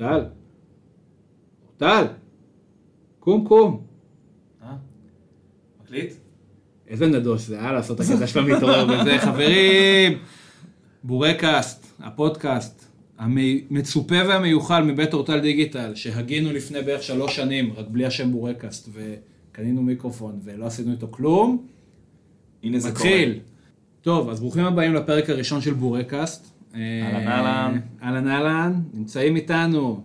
אורטל? אורטל? קום קום. אה? מקליט? איזה נדוש זה היה לעשות את הקטע שלו מתעורר בזה. חברים, בורקאסט, הפודקאסט המצופה והמיוחל מבית אורטל דיגיטל, שהגינו לפני בערך שלוש שנים, רק בלי השם בורקאסט, וקנינו מיקרופון ולא עשינו איתו כלום. הנה זה קורה. מתחיל. טוב, אז ברוכים הבאים לפרק הראשון של בורקאסט. אהלן, אהלן. אהלן אהלן, נמצאים איתנו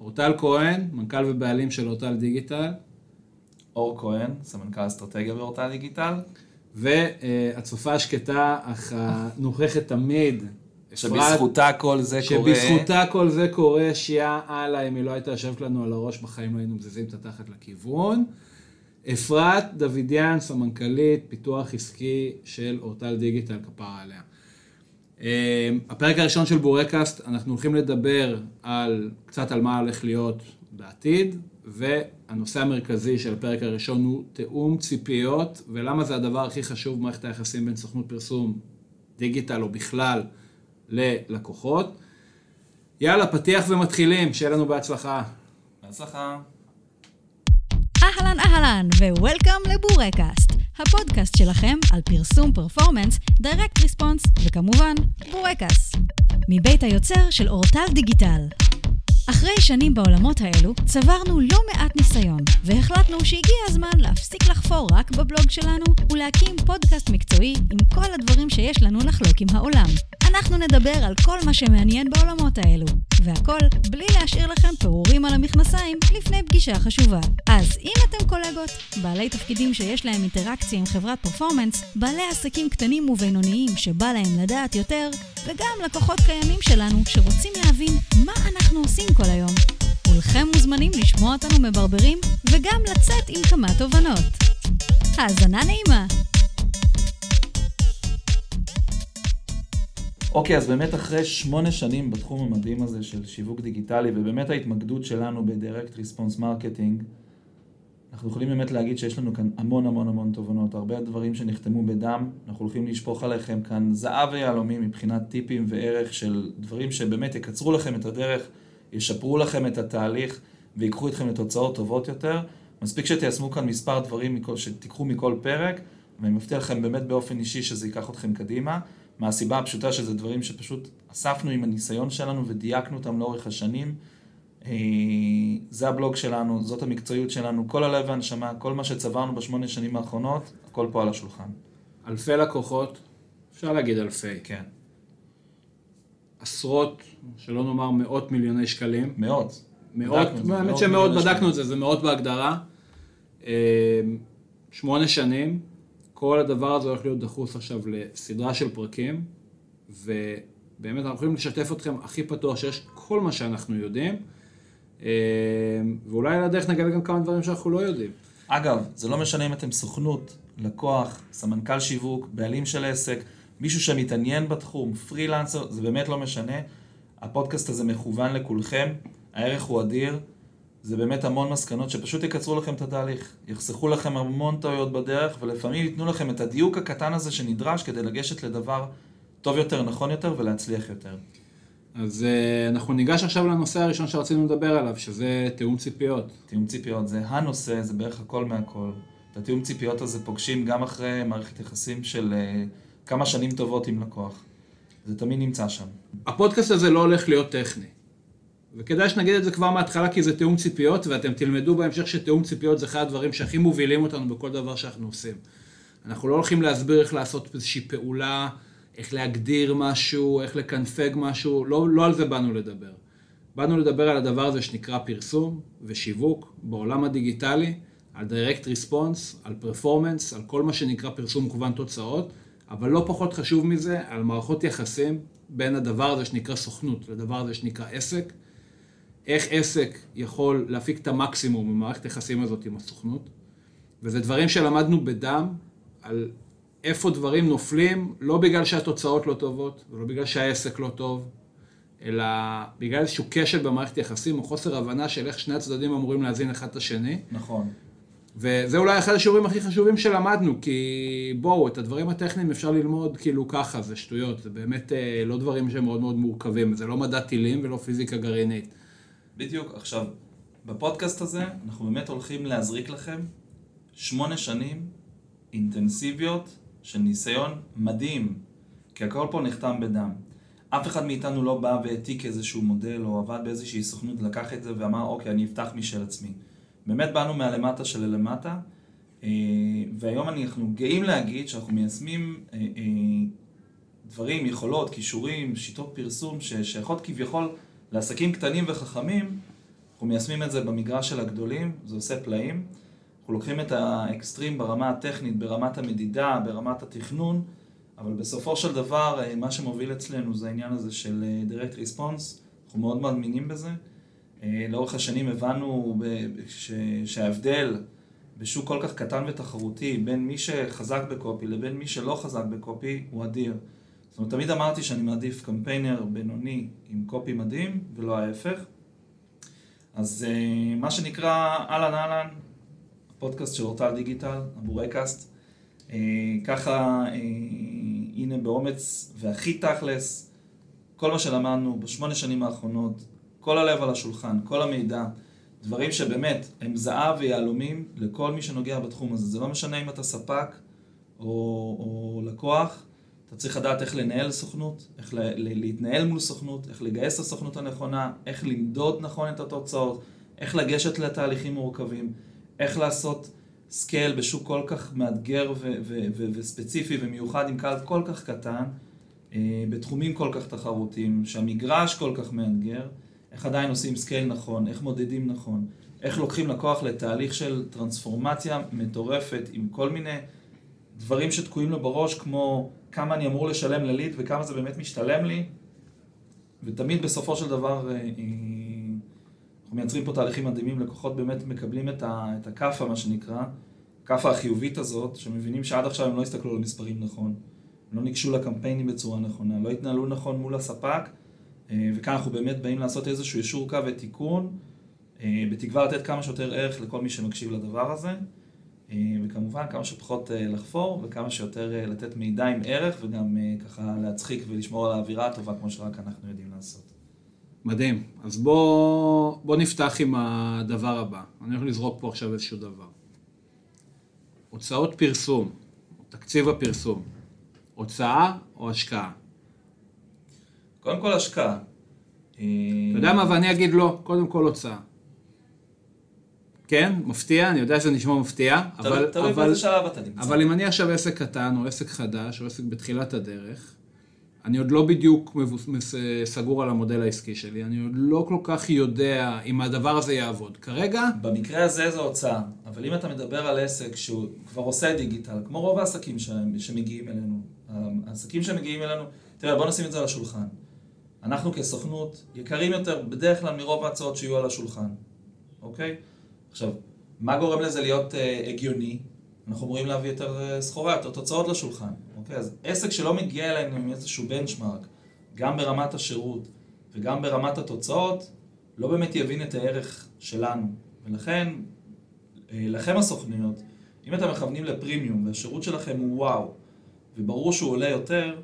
אורטל כהן, מנכ"ל ובעלים של אורטל דיגיטל, אור כהן, סמנכ"ל אסטרטגיה באורטל דיגיטל, והצופה השקטה, אך הנוכחת תמיד, שבזכותה כל זה קורה. שבזכותה כל זה קורה, שיעה הלאה, אם היא לא הייתה יושבת לנו על הראש, בחיים לא היינו מזיזים את התחת לכיוון. אפרת דוידיאן, סמנכ"לית פיתוח עסקי של אורטל דיגיטל, כפרה עליה. אה, הפרק הראשון של בורקאסט, אנחנו הולכים לדבר על, קצת על מה הולך להיות בעתיד, והנושא המרכזי של הפרק הראשון הוא תיאום ציפיות, ולמה זה הדבר הכי חשוב במערכת היחסים בין סוכנות פרסום, דיגיטל או בכלל, ללקוחות. יאללה, פתיח ומתחילים, שיהיה לנו בהצלחה. בהצלחה. אהלן אהלן ו-Welcome לבורקאסט, הפודקאסט שלכם על פרסום performance, direct response וכמובן בורקאסט, מבית היוצר של אורטל דיגיטל. אחרי שנים בעולמות האלו, צברנו לא מעט ניסיון, והחלטנו שהגיע הזמן להפסיק לחפור רק בבלוג שלנו ולהקים פודקאסט מקצועי עם כל הדברים שיש לנו לחלוק עם העולם. אנחנו נדבר על כל מה שמעניין בעולמות האלו, והכל בלי להשאיר לכם פירורים על המכנסיים לפני פגישה חשובה. אז אם אתם קולגות, בעלי תפקידים שיש להם אינטראקציה עם חברת פרפורמנס, בעלי עסקים קטנים ובינוניים שבא להם לדעת יותר, וגם לקוחות קיימים שלנו שרוצים להבין מה אנחנו עושים כל היום. כולכם מוזמנים לשמוע אותנו מברברים וגם לצאת עם כמה תובנות. האזנה נעימה. אוקיי, אז באמת אחרי שמונה שנים בתחום המדהים הזה של שיווק דיגיטלי, ובאמת ההתמקדות שלנו ב-Direct Response Marketing, אנחנו יכולים באמת להגיד שיש לנו כאן המון המון המון תובנות, הרבה דברים שנחתמו בדם, אנחנו הולכים לשפוך עליכם כאן זהב ויהלומים מבחינת טיפים וערך של דברים שבאמת יקצרו לכם את הדרך, ישפרו לכם את התהליך ויקחו אתכם לתוצאות טובות יותר. מספיק שתיישמו כאן מספר דברים שתיקחו מכל פרק, ואני מבטיח לכם באמת באופן אישי שזה ייקח אתכם קדימה. מהסיבה הפשוטה שזה דברים שפשוט אספנו עם הניסיון שלנו ודייקנו אותם לאורך השנים. אה, זה הבלוג שלנו, זאת המקצועיות שלנו, כל הלב והנשמה, כל מה שצברנו בשמונה שנים האחרונות, הכל פה על השולחן. אלפי לקוחות, אפשר להגיד אלפי, כן, עשרות, שלא נאמר מאות מיליוני שקלים. מאות. מאות, האמת מאות שמאות בדקנו. את זה, זה מאות בהגדרה. אה, שמונה שנים, כל הדבר הזה הולך להיות דחוס עכשיו לסדרה של פרקים, ובאמת אנחנו יכולים לשתף אתכם הכי פתוח שיש כל מה שאנחנו יודעים, ואולי על הדרך נגלה גם כמה דברים שאנחנו לא יודעים. אגב, זה לא משנה אם אתם סוכנות, לקוח, סמנכ"ל שיווק, בעלים של עסק, מישהו שמתעניין בתחום, פרילנסר, זה באמת לא משנה. הפודקאסט הזה מכוון לכולכם, הערך הוא אדיר, זה באמת המון מסקנות שפשוט יקצרו לכם את התהליך, יחסכו לכם המון טעויות בדרך, ולפעמים ייתנו לכם את הדיוק הקטן הזה שנדרש כדי לגשת לדבר טוב יותר, נכון יותר ולהצליח יותר. אז אה, אנחנו ניגש עכשיו לנושא הראשון שרצינו לדבר עליו, שזה תיאום ציפיות. תיאום ציפיות זה הנושא, זה בערך הכל מהכל. את התיאום ציפיות הזה פוגשים גם אחרי מערכת יחסים של אה, כמה שנים טובות עם לקוח. זה תמיד נמצא שם. הפודקאסט הזה לא הולך להיות טכני. וכדאי שנגיד את זה כבר מההתחלה כי זה תיאום ציפיות ואתם תלמדו בהמשך שתיאום ציפיות זה אחד הדברים שהכי מובילים אותנו בכל דבר שאנחנו עושים. אנחנו לא הולכים להסביר איך לעשות איזושהי פעולה, איך להגדיר משהו, איך לקנפג משהו, לא, לא על זה באנו לדבר. באנו לדבר על הדבר הזה שנקרא פרסום ושיווק בעולם הדיגיטלי, על direct response, על performance, על כל מה שנקרא פרסום מכוון תוצאות, אבל לא פחות חשוב מזה, על מערכות יחסים בין הדבר הזה שנקרא סוכנות לדבר הזה שנקרא עסק, איך עסק יכול להפיק את המקסימום במערכת היחסים הזאת עם הסוכנות, וזה דברים שלמדנו בדם, על איפה דברים נופלים, לא בגלל שהתוצאות לא טובות, ולא בגלל שהעסק לא טוב, אלא בגלל איזשהו כשל במערכת יחסים, או חוסר הבנה של איך שני הצדדים אמורים להזין אחד את השני. נכון. וזה אולי אחד השיעורים הכי חשובים שלמדנו, כי בואו, את הדברים הטכניים אפשר ללמוד כאילו ככה, זה שטויות, זה באמת אה, לא דברים שהם מאוד מאוד מורכבים, זה לא מדע טילים ולא פיזיקה גרעינית. בדיוק. עכשיו, בפודקאסט הזה אנחנו באמת הולכים להזריק לכם שמונה שנים אינטנסיביות של ניסיון מדהים, כי הכל פה נחתם בדם. אף אחד מאיתנו לא בא והעתיק איזשהו מודל או עבד באיזושהי סוכנות, לקח את זה ואמר, אוקיי, אני אפתח משל עצמי. באמת באנו מהלמטה של הלמטה, אה, והיום אנחנו גאים להגיד שאנחנו מיישמים אה, אה, דברים, יכולות, כישורים, שיטות פרסום ששייכות כביכול לעסקים קטנים וחכמים, אנחנו מיישמים את זה במגרש של הגדולים, זה עושה פלאים. אנחנו לוקחים את האקסטרים ברמה הטכנית, ברמת המדידה, ברמת התכנון, אבל בסופו של דבר מה שמוביל אצלנו זה העניין הזה של direct response, אנחנו מאוד מאמינים בזה. לאורך השנים הבנו שההבדל בשוק כל כך קטן ותחרותי בין מי שחזק בקופי לבין מי שלא חזק בקופי הוא אדיר. זאת אומרת, תמיד אמרתי שאני מעדיף קמפיינר בינוני עם קופי מדהים ולא ההפך. אז מה שנקרא אהלן אהלן, הפודקאסט של אורטל דיגיטל, הבורקאסט, uh, ככה uh, הנה באומץ והכי תכלס, כל מה שלמדנו בשמונה שנים האחרונות, כל הלב על השולחן, כל המידע, דברים שבאמת הם זהב ויהלומים לכל מי שנוגע בתחום הזה. זה לא משנה אם אתה ספק או, או לקוח, אתה צריך לדעת איך לנהל סוכנות, איך לה, להתנהל מול סוכנות, איך לגייס את הסוכנות הנכונה, איך למדוד נכון את התוצאות, איך לגשת לתהליכים מורכבים, איך לעשות scale בשוק כל כך מאתגר ו- ו- ו- וספציפי ומיוחד עם קהל כל כך קטן, אה, בתחומים כל כך תחרותיים, שהמגרש כל כך מאתגר. איך עדיין עושים scale נכון, איך מודדים נכון, איך לוקחים לקוח לתהליך של טרנספורמציה מטורפת עם כל מיני דברים שתקועים לו בראש, כמו כמה אני אמור לשלם לליד וכמה זה באמת משתלם לי, ותמיד בסופו של דבר אה, אה, אנחנו מייצרים פה תהליכים מדהימים, לקוחות באמת מקבלים את הכאפה, מה שנקרא, הכאפה החיובית הזאת, שמבינים שעד עכשיו הם לא הסתכלו על מספרים נכון, לא ניגשו לקמפיינים בצורה נכונה, לא התנהלו נכון מול הספק, אה, וכאן אנחנו באמת באים לעשות איזשהו יישור קו ותיקון, אה, בתקווה לתת כמה שיותר ערך לכל מי שמקשיב לדבר הזה, אה, וכמובן כמה שפחות לחפור וכמה שיותר לתת מידע עם ערך וגם ככה להצחיק ולשמור על האווירה הטובה כמו שרק אנחנו יודעים לעשות. מדהים. אז בוא, בוא נפתח עם הדבר הבא. אני הולך לזרוק פה עכשיו איזשהו דבר. הוצאות פרסום, תקציב הפרסום, הוצאה או השקעה? קודם כל השקעה. אתה יודע מה, ואני אגיד לא, קודם כל הוצאה. כן, מפתיע, אני יודע שזה נשמע מפתיע, אבל... תלוי באיזה שלב אתה נמצא. אבל אם אני עכשיו עסק קטן, או עסק חדש, או עסק בתחילת הדרך, אני עוד לא בדיוק סגור על המודל העסקי שלי, אני עוד לא כל כך יודע אם הדבר הזה יעבוד. כרגע... במקרה הזה זו הוצאה, אבל אם אתה מדבר על עסק שהוא כבר עושה דיגיטל, כמו רוב העסקים שמגיעים אלינו, העסקים שמגיעים אלינו, תראה, בוא נשים את זה על השולחן. אנחנו כסוכנות יקרים יותר בדרך כלל מרוב ההצעות שיהיו על השולחן, אוקיי? עכשיו, מה גורם לזה להיות אה, הגיוני? אנחנו אמורים להביא יותר אה, סחורה, יותר תוצאות לשולחן, אוקיי? אז עסק שלא מגיע אלינו עם איזשהו בנצ'מארק, גם ברמת השירות וגם ברמת התוצאות, לא באמת יבין את הערך שלנו. ולכן, אה, לכם הסוכניות, אם אתם מכוונים לפרימיום והשירות שלכם הוא וואו, וברור שהוא עולה יותר,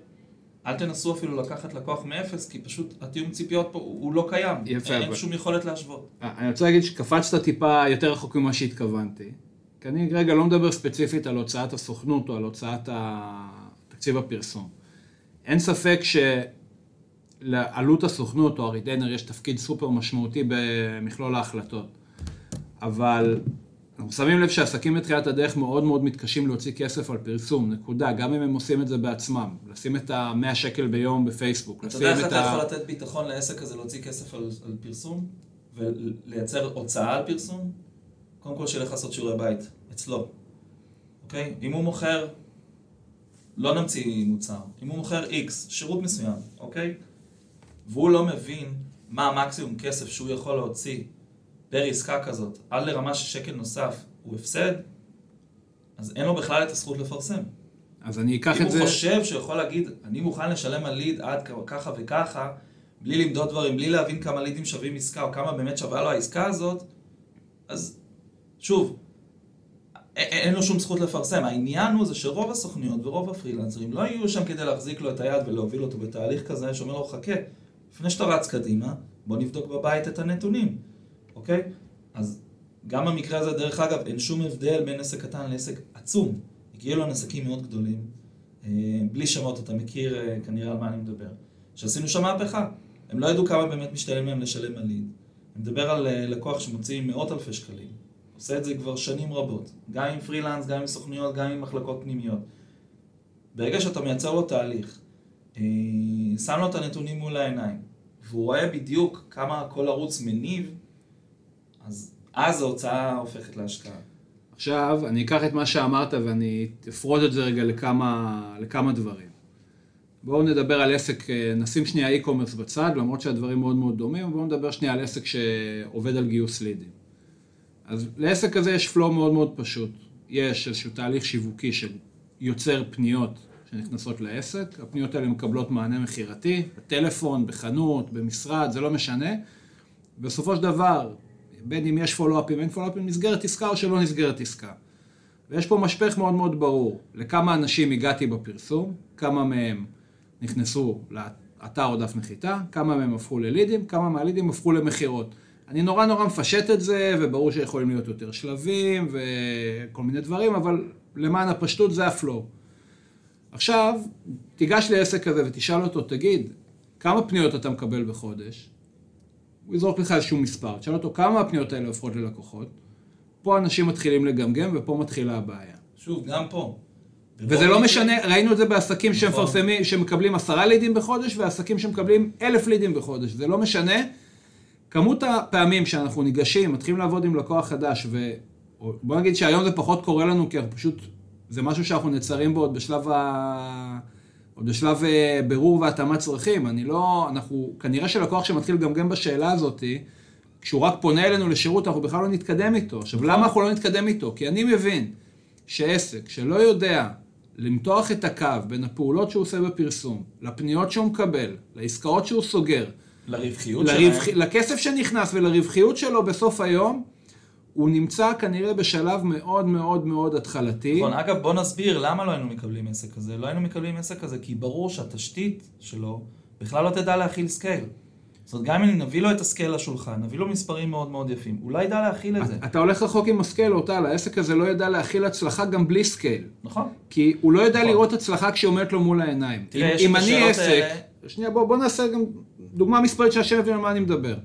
אל תנסו אפילו לקחת לקוח מאפס, כי פשוט התיאום ציפיות פה הוא לא קיים. יפה. אין אבל... שום יכולת להשוות. אה, אני רוצה להגיד שקפצת טיפה יותר רחוק ממה שהתכוונתי. כי אני רגע לא מדבר ספציפית על הוצאת הסוכנות או על הוצאת תקציב הפרסום. אין ספק שלעלות הסוכנות או הריטיינר יש תפקיד סופר משמעותי במכלול ההחלטות. אבל אנחנו שמים לב שעסקים בתחילת הדרך מאוד מאוד מתקשים להוציא כסף על פרסום, נקודה, גם אם הם עושים את זה בעצמם. לשים את ה-100 שקל ביום בפייסבוק. אתה יודע איך אתה יכול לתת ביטחון לעסק הזה להוציא כסף על, על פרסום? ולייצר הוצאה על פרסום? קודם כל שילך לעשות שיעורי בית, אצלו. אוקיי? אם הוא מוכר, לא נמציא מוצר. אם הוא מוכר X, שירות מסוים, אוקיי? והוא לא מבין מה המקסימום כסף שהוא יכול להוציא פר עסקה כזאת, עד לרמה ששקל נוסף הוא הפסד, אז אין לו בכלל את הזכות לפרסם. אז אני אקח את זה... אם הוא חושב שהוא יכול להגיד, אני מוכן לשלם על ליד עד ככה וככה, בלי למדוד דברים, בלי להבין כמה לידים שווים עסקה, או כמה באמת שווה לו העסקה הזאת, אז שוב, אין לו שום זכות לפרסם. העניין הוא זה שרוב הסוכניות ורוב הפרילנסרים לא יהיו שם כדי להחזיק לו את היד ולהוביל אותו בתהליך כזה שאומר לו, חכה, לפני שאתה רץ קדימה, בוא נבדוק בבית את הנתונים, אוקיי? אז גם במקרה הזה, דרך אגב, אין שום הבדל בין עסק קטן לעסק עצום. הגיעו לנו עסקים מאוד גדולים, אה, בלי שמות, אתה מכיר אה, כנראה על מה אני מדבר. שעשינו שם מהפכה. הם לא ידעו כמה באמת משתלם להם לשלם על ליד. אני מדבר על אה, לקוח שמוציא מאות אלפי שקלים. עושה את זה כבר שנים רבות. גם עם פרילנס, גם עם סוכנויות, גם עם מחלקות פנימיות. ברגע שאתה מייצר לו תהליך, שם לו את הנתונים מול העיניים, והוא רואה בדיוק כמה כל ערוץ מניב, אז אז ההוצאה הופכת להשקעה. עכשיו, אני אקח את מה שאמרת ואני אפרוט את זה רגע לכמה, לכמה דברים. בואו נדבר על עסק, אה, נשים שנייה e-commerce בצד, למרות שהדברים מאוד מאוד דומים, בואו נדבר שנייה על עסק שעובד על גיוס לידים. אז לעסק כזה יש פלואו מאוד מאוד פשוט. יש איזשהו תהליך שיווקי שיוצר פניות שנכנסות לעסק, הפניות האלה מקבלות מענה מכירתי, בטלפון, בחנות, במשרד, זה לא משנה. בסופו של דבר, בין אם יש פולו-אפים, אין פולו-אפים, נסגרת עסקה או שלא נסגרת עסקה. ויש פה משפך מאוד מאוד ברור, לכמה אנשים הגעתי בפרסום, כמה מהם נכנסו לאתר או דף נחיתה, כמה מהם הפכו ללידים, כמה מהלידים הפכו למכירות. אני נורא נורא מפשט את זה, וברור שיכולים להיות יותר שלבים וכל מיני דברים, אבל למען הפשטות זה הפלואו. עכשיו, תיגש לעסק כזה ותשאל אותו, תגיד, כמה פניות אתה מקבל בחודש? הוא יזרוק לך איזשהו מספר, תשאל אותו כמה הפניות האלה הופכות ללקוחות, פה אנשים מתחילים לגמגם ופה מתחילה הבעיה. שוב, גם פה. וזה לא משנה, ראינו את זה בעסקים נכון. שמפרסמים, שמקבלים עשרה לידים בחודש, ועסקים שמקבלים אלף לידים בחודש, זה לא משנה. כמות הפעמים שאנחנו ניגשים, מתחילים לעבוד עם לקוח חדש, ובוא נגיד שהיום זה פחות קורה לנו, כי פשוט, זה משהו שאנחנו נצרים בו עוד בשלב ה... עוד בשלב אה, בירור והתאמת צרכים. אני לא, אנחנו, כנראה שלקוח שמתחיל לגמגם בשאלה הזאת, כשהוא רק פונה אלינו לשירות, אנחנו בכלל לא נתקדם איתו. עכשיו, למה אנחנו לא נתקדם איתו? כי אני מבין שעסק שלא יודע למתוח את הקו בין הפעולות שהוא עושה בפרסום, לפניות שהוא מקבל, לעסקאות שהוא סוגר, לרווחיות לרווח... שלהם, לכסף שנכנס ולרווחיות שלו בסוף היום, הוא נמצא כנראה בשלב מאוד מאוד מאוד התחלתי. נכון, אגב בוא נסביר למה לא היינו מקבלים עסק כזה. לא היינו מקבלים עסק כזה כי ברור שהתשתית שלו בכלל לא תדע להכיל scale. זאת אומרת, גם אם נביא לו את ה scale לשולחן, נביא לו מספרים מאוד מאוד יפים, הוא לא ידע להכיל את זה. אתה הולך רחוק עם ה scale, אותה, העסק הזה לא ידע להכיל הצלחה גם בלי scale. נכון. כי הוא לא ידע נכון. לראות הצלחה כשהיא עומדת לו מול העיניים. תראה, יש את השאלות האלה... שנייה, בוא, בוא נעשה גם דוגמה מספרית שהשם יבין על מה אני מדבר.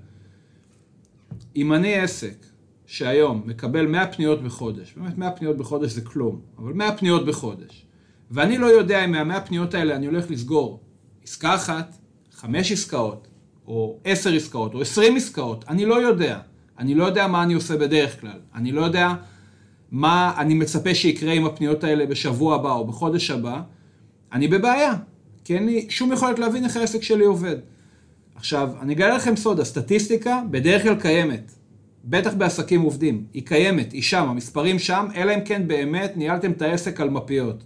אם אני עסק שהיום מקבל 100 פניות בחודש, באמת 100 פניות בחודש זה כלום, אבל 100 פניות בחודש, ואני לא יודע אם מה-100 פניות האלה אני הולך לסגור עסקה אחת, חמש עסקאות, או עשר עסקאות, או עשרים עסקאות, אני לא יודע. אני לא יודע מה אני עושה בדרך כלל. אני לא יודע מה אני מצפה שיקרה עם הפניות האלה בשבוע הבא או בחודש הבא. אני בבעיה, כי אין לי שום יכולת להבין איך העסק שלי עובד. עכשיו, אני אגלה לכם סוד, הסטטיסטיקה בדרך כלל קיימת. בטח בעסקים עובדים. היא קיימת, היא שם, המספרים שם, אלא אם כן באמת ניהלתם את העסק על מפיות.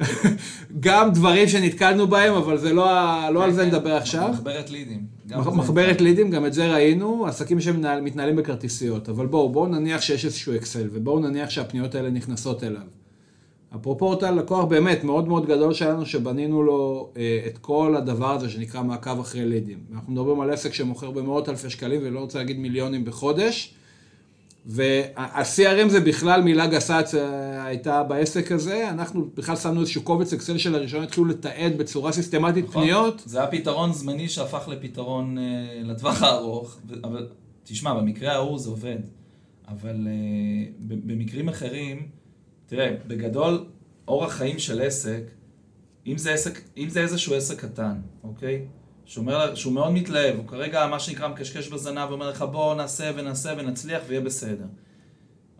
גם דברים שנתקלנו בהם, אבל זה לא, לא על זה נדבר עכשיו. מחברת לידים. מחברת לידים, גם את זה ראינו, עסקים שמתנהלים בכרטיסיות. אבל בואו, בואו נניח שיש איזשהו אקסל, ובואו נניח שהפניות האלה נכנסות אליו. הפרופורטה לקוח באמת מאוד מאוד גדול שלנו, שבנינו לו אה, את כל הדבר הזה שנקרא מעקב אחרי לידים. אנחנו מדברים על עסק שמוכר במאות אלפי שקלים, ולא רוצה להגיד מיליונים בחודש. וה-CRM זה בכלל מילה גסה הייתה בעסק הזה, אנחנו בכלל שמנו איזשהו קובץ אקסל של הראשון, התחילו לתעד בצורה סיסטמטית נכון. פניות. זה היה פתרון זמני שהפך לפתרון uh, לטווח הארוך, אבל תשמע, במקרה ההוא זה עובד, אבל uh, במקרים אחרים, תראה, בגדול, אורח חיים של עסק, אם זה, עסק, אם זה איזשהו עסק קטן, אוקיי? שאומר, שהוא מאוד מתלהב, הוא כרגע מה שנקרא מקשקש בזנב ואומר לך בוא נעשה ונעשה ונצליח ויהיה בסדר.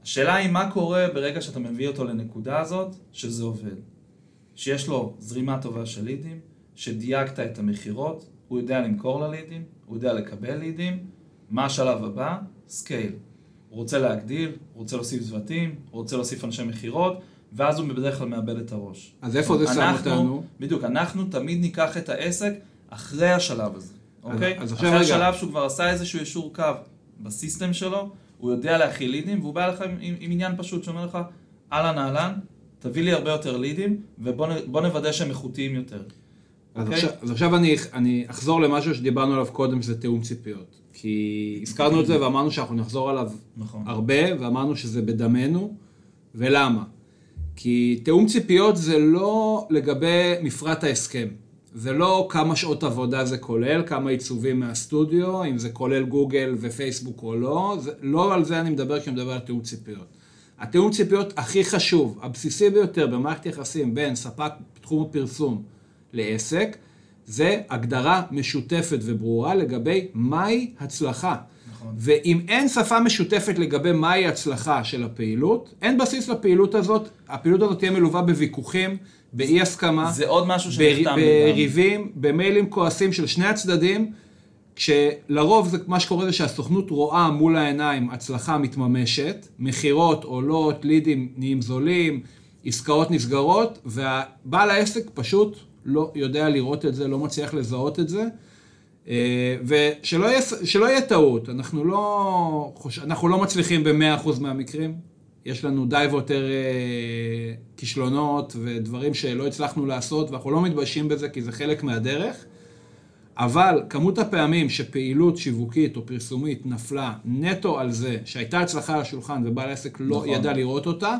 השאלה היא מה קורה ברגע שאתה מביא אותו לנקודה הזאת שזה עובד. שיש לו זרימה טובה של לידים, שדייקת את המכירות, הוא יודע למכור ללידים, הוא יודע לקבל לידים, מה השלב הבא? scale. הוא רוצה להגדיל, הוא רוצה להוסיף צוותים, הוא רוצה להוסיף אנשי מכירות, ואז הוא בדרך כלל מאבד את הראש. אז איפה זה שם אותנו? בדיוק, אנחנו תמיד ניקח את העסק אחרי השלב הזה, אוקיי? אז אחרי רגע. השלב שהוא כבר עשה איזשהו אישור קו בסיסטם שלו, הוא יודע להכיל לידים, והוא בא לך עם, עם, עם עניין פשוט שאומר לך, אהלן אהלן, תביא לי הרבה יותר לידים, ובוא נוודא שהם איכותיים יותר. אז אוקיי? עכשיו, אז עכשיו אני, אני אחזור למשהו שדיברנו עליו קודם, שזה תיאום ציפיות. כי הזכרנו את זה ואמרנו שאנחנו נחזור עליו נכון. הרבה, ואמרנו שזה בדמנו, ולמה? כי תיאום ציפיות זה לא לגבי מפרט ההסכם. זה לא כמה שעות עבודה זה כולל, כמה עיצובים מהסטודיו, אם זה כולל גוגל ופייסבוק או לא, זה, לא על זה אני מדבר כשאני מדבר על תיאום ציפיות. התיאום ציפיות הכי חשוב, הבסיסי ביותר במערכת יחסים בין ספק בתחום הפרסום לעסק, זה הגדרה משותפת וברורה לגבי מהי הצלחה. נכון. ואם אין שפה משותפת לגבי מהי הצלחה של הפעילות, אין בסיס לפעילות הזאת, הפעילות הזאת תהיה מלווה בוויכוחים, באי הסכמה, זה עוד משהו שנחתם. בריבים, במיילים כועסים של שני הצדדים, כשלרוב זה, מה שקורה זה שהסוכנות רואה מול העיניים הצלחה מתממשת, מכירות עולות, לידים נהיים זולים, עסקאות נסגרות, ובעל העסק פשוט לא יודע לראות את זה, לא מצליח לזהות את זה. אה, ושלא יהיה, יהיה טעות, אנחנו לא. אנחנו לא מצליחים ב-100% מהמקרים. יש לנו די ויותר אה, כישלונות ודברים שלא הצלחנו לעשות, ואנחנו לא מתביישים בזה כי זה חלק מהדרך. אבל כמות הפעמים שפעילות שיווקית או פרסומית נפלה נטו על זה שהייתה הצלחה על השולחן ובעל העסק לא נכון. ידע לראות אותה,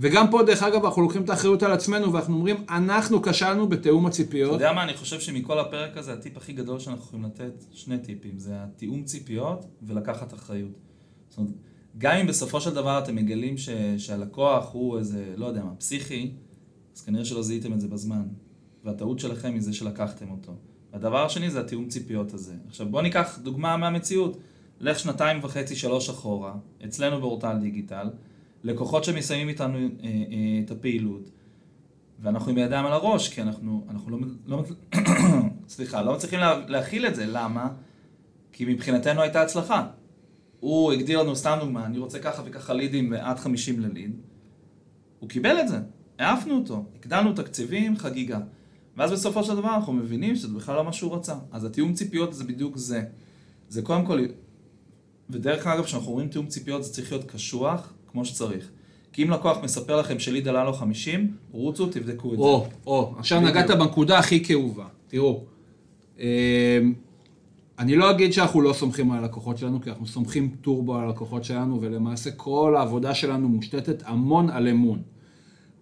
וגם פה דרך אגב אנחנו לוקחים את האחריות על עצמנו ואנחנו אומרים אנחנו כשלנו בתיאום אתה הציפיות. יודע מה, אני חושב שמכל הפרק הזה, הטיפ הכי גדול שאנחנו יכולים לתת, שני טיפים, זה התיאום ציפיות ולקחת אחריות. זאת אומרת, גם אם בסופו של דבר אתם מגלים ש, שהלקוח הוא איזה, לא יודע מה, פסיכי, אז כנראה שלא זיהיתם את זה בזמן. והטעות שלכם היא זה שלקחתם אותו. הדבר השני זה התיאום ציפיות הזה. עכשיו בואו ניקח דוגמה מהמציאות. לך שנתיים וחצי, שלוש אחורה, אצלנו באורטל דיגיטל, לקוחות שמסיימים איתנו אה, אה, את הפעילות, ואנחנו עם הידיים על הראש, כי אנחנו, אנחנו לא, לא, סליחה, לא מצליחים לה, להכיל את זה, למה? כי מבחינתנו הייתה הצלחה. הוא הגדיר לנו, סתם דוגמה, אני רוצה ככה וככה לידים ועד 50 לליד, הוא קיבל את זה, העפנו אותו, הגדלנו תקציבים, חגיגה. ואז בסופו של דבר אנחנו מבינים שזה בכלל לא מה שהוא רצה. אז התיאום ציפיות זה בדיוק זה. זה קודם כל, ודרך אגב, כשאנחנו אומרים תיאום ציפיות זה צריך להיות קשוח, כמו שצריך. כי אם לקוח מספר לכם שליד עלה לו 50, רוצו, תבדקו את זה. או, או, עכשיו. נגעת בנקודה הכי כאובה. תראו, אמ, אני לא אגיד שאנחנו לא סומכים על הלקוחות שלנו, כי אנחנו סומכים טורבו על הלקוחות שלנו, ולמעשה כל העבודה שלנו מושתתת המון על אמון.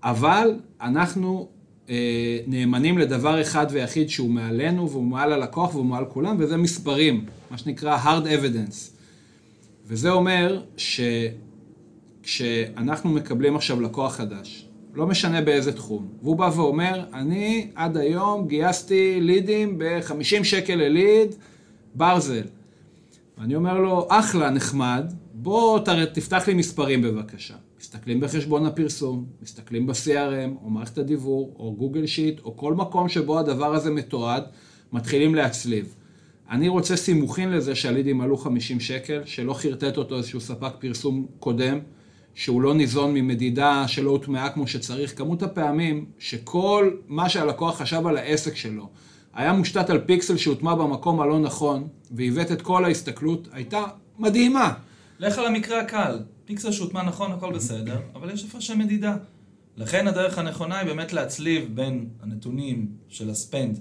אבל אנחנו אה, נאמנים לדבר אחד ויחיד שהוא מעלינו, והוא מעל הלקוח והוא מעל כולם, וזה מספרים, מה שנקרא hard evidence. וזה אומר שכשאנחנו מקבלים עכשיו לקוח חדש, לא משנה באיזה תחום, והוא בא ואומר, אני עד היום גייסתי לידים ב-50 שקל לליד, ברזל. ואני אומר לו, אחלה, נחמד, בוא תפתח לי מספרים בבקשה. מסתכלים בחשבון הפרסום, מסתכלים ב-CRM, או מערכת הדיוור, או גוגל שיט, או כל מקום שבו הדבר הזה מתועד, מתחילים להצליב. אני רוצה סימוכין לזה שהלידים עלו 50 שקל, שלא חרטט אותו איזשהו ספק פרסום קודם, שהוא לא ניזון ממדידה שלא הוטמעה כמו שצריך. כמות הפעמים שכל מה שהלקוח חשב על העסק שלו היה מושתת על פיקסל שהוטמע במקום הלא נכון, ועיוות את כל ההסתכלות, הייתה מדהימה. לך על המקרה הקל. פיקסל שהוטמע נכון, הכל בסדר, אבל יש הפרשי מדידה. לכן הדרך הנכונה היא באמת להצליב בין הנתונים של הספנד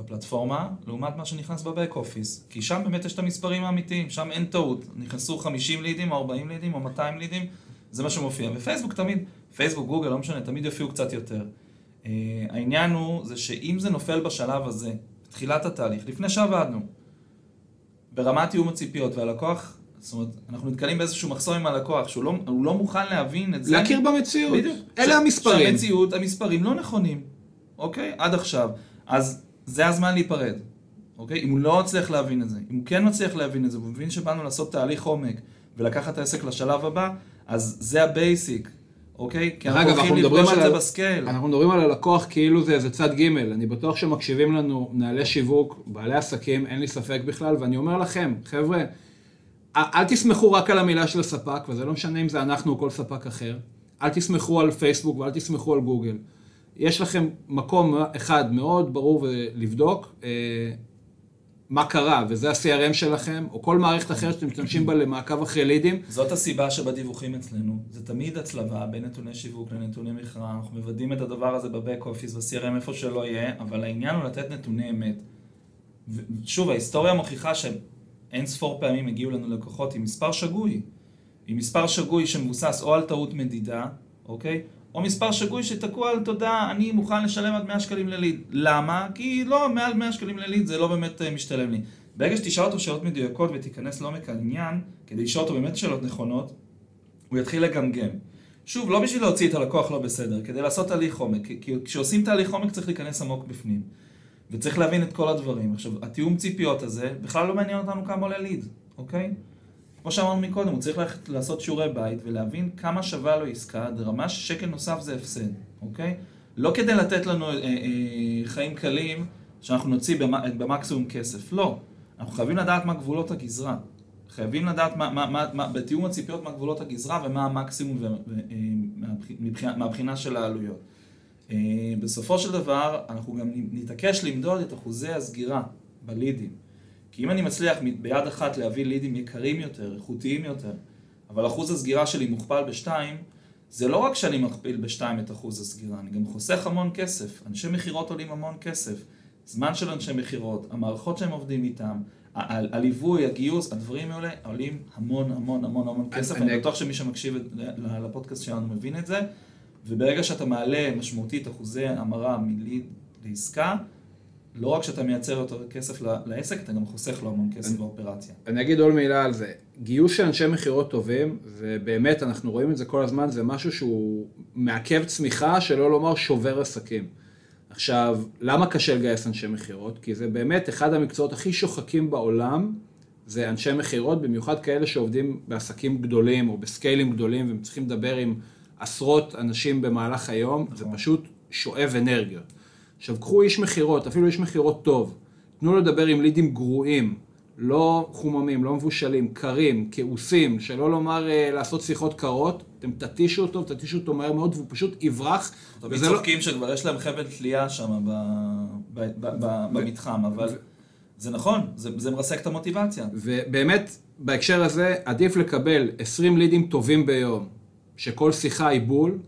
בפלטפורמה, לעומת מה שנכנס בבק אופיס. כי שם באמת יש את המספרים האמיתיים, שם אין טעות. נכנסו 50 לידים, או 40 לידים, או 200 לידים, זה מה שמופיע. ופייסבוק תמיד, פייסבוק, גוגל, לא משנה, תמיד יופיעו קצת יותר. Uh, העניין הוא, זה שאם זה נופל בשלב הזה, בתחילת התהליך, לפני שעבדנו, ברמת תיאום הציפיות, והלקוח, זאת אומרת, אנחנו נתקלים באיזשהו מחסום עם הלקוח, שהוא לא, לא מוכן להבין את זה. להכיר במציאות. בדיוק. אלה ש- המספרים. שהמציאות, המספרים לא נכונים, אוקיי? עד עכשיו. אז זה הזמן להיפרד, אוקיי? אם הוא לא מצליח להבין את זה, אם הוא כן מצליח להבין את זה, והוא מבין שבאנו לעשות תהליך עומק ולקחת את העסק לשלב הבא, אז זה ה basic, אוקיי? כי אנחנו הולכים לפגוש את על זה ב scale. אנחנו מדברים על הלקוח כאילו זה איזה צד ג', אני בטוח שמקשיבים לנו מנהלי שיווק, בעלי עסקים, אין לי ספק בכלל, ואני אומר לכם, חבר'ה, אל תסמכו רק על המילה של הספק, וזה לא משנה אם זה אנחנו או כל ספק אחר. אל תסמכו על פייסבוק ואל תסמכו על גוגל. יש לכם מקום אחד מאוד ברור לבדוק, אה, מה קרה, וזה ה-CRM שלכם, או כל מערכת אחרת שאתם משתמשים בה למעקב אחרי לידים. זאת הסיבה שבדיווחים אצלנו, זה תמיד הצלבה בין נתוני שיווק לנתוני מכרעה, אנחנו מוודאים את הדבר הזה בבק אופיס, ב-CRM איפה שלא יהיה, אבל העניין הוא לתת נתוני אמת. ושוב, ההיסטוריה מוכיחה שאין ספור פעמים הגיעו לנו לקוחות עם מספר שגוי, עם מספר שגוי שמבוסס או על טעות מדידה, אוקיי? או מספר שגוי שתקוע על תודה, אני מוכן לשלם עד 100 שקלים לליד. למה? כי לא, מעל 100 שקלים לליד זה לא באמת אה, משתלם לי. ברגע שתשאל אותו שאלות מדויקות ותיכנס לעומק העניין, כדי לשאול אותו באמת שאלות נכונות, הוא יתחיל לגמגם. שוב, לא בשביל להוציא את הלקוח לא בסדר, כדי לעשות תהליך עומק, כי כשעושים תהליך עומק צריך להיכנס עמוק בפנים. וצריך להבין את כל הדברים. עכשיו, התיאום ציפיות הזה, בכלל לא מעניין אותנו כמה עולה ליד, אוקיי? כמו שאמרנו מקודם, הוא צריך ללכת לעשות שיעורי בית ולהבין כמה שווה לו עסקה, רמה ששקל נוסף זה הפסד, אוקיי? לא כדי לתת לנו אה, אה, חיים קלים, שאנחנו נוציא במקסימום כסף, לא. אנחנו חייבים לדעת מה גבולות הגזרה. חייבים לדעת מה, מה, מה, מה, בתיאום הציפיות מה גבולות הגזרה ומה המקסימום ו, ו, אה, מהבחינה של העלויות. אה, בסופו של דבר, אנחנו גם נתעקש למדוד את אחוזי הסגירה בלידים. כי אם אני מצליח ביד אחת להביא לידים יקרים יותר, איכותיים יותר, אבל אחוז הסגירה שלי מוכפל בשתיים, זה לא רק שאני מכפיל בשתיים את אחוז הסגירה, אני גם חוסך המון כסף. אנשי מכירות עולים המון כסף. זמן של אנשי מכירות, המערכות שהם עובדים איתם, הליווי, הגיוס, הדברים האלה עולים המון המון המון המון כסף. אני בטוח שמי שמקשיב לפודקאסט שלנו מבין את זה, וברגע שאתה מעלה משמעותית אחוזי המרה מליד לעסקה, לא רק שאתה מייצר יותר כסף לעסק, אתה גם חוסך לו המון כסף באופרציה. אני אגיד עוד מילה על זה. גיוס של אנשי מכירות טובים, ובאמת אנחנו רואים את זה כל הזמן, זה משהו שהוא מעכב צמיחה, שלא לומר שובר עסקים. עכשיו, למה קשה לגייס אנשי מכירות? כי זה באמת אחד המקצועות הכי שוחקים בעולם, זה אנשי מכירות, במיוחד כאלה שעובדים בעסקים גדולים או בסקיילים גדולים, והם צריכים לדבר עם עשרות אנשים במהלך היום, נכון. זה פשוט שואב אנרגיות. עכשיו, קחו איש מכירות, אפילו איש מכירות טוב, תנו לו לדבר עם לידים גרועים, לא חוממים, לא מבושלים, קרים, כעוסים, שלא לומר uh, לעשות שיחות קרות, אתם תתישו אותו, תתישו אותו מהר מאוד, והוא פשוט יברח. תמיד לא- צוחקים לא... שכבר יש להם חבל תלייה שם ב... ב... ב... ב... במתחם, אבל ו... זה נכון, זה, זה מרסק את המוטיבציה. ובאמת, בהקשר הזה, עדיף לקבל 20 לידים טובים ביום, שכל שיחה היא בול,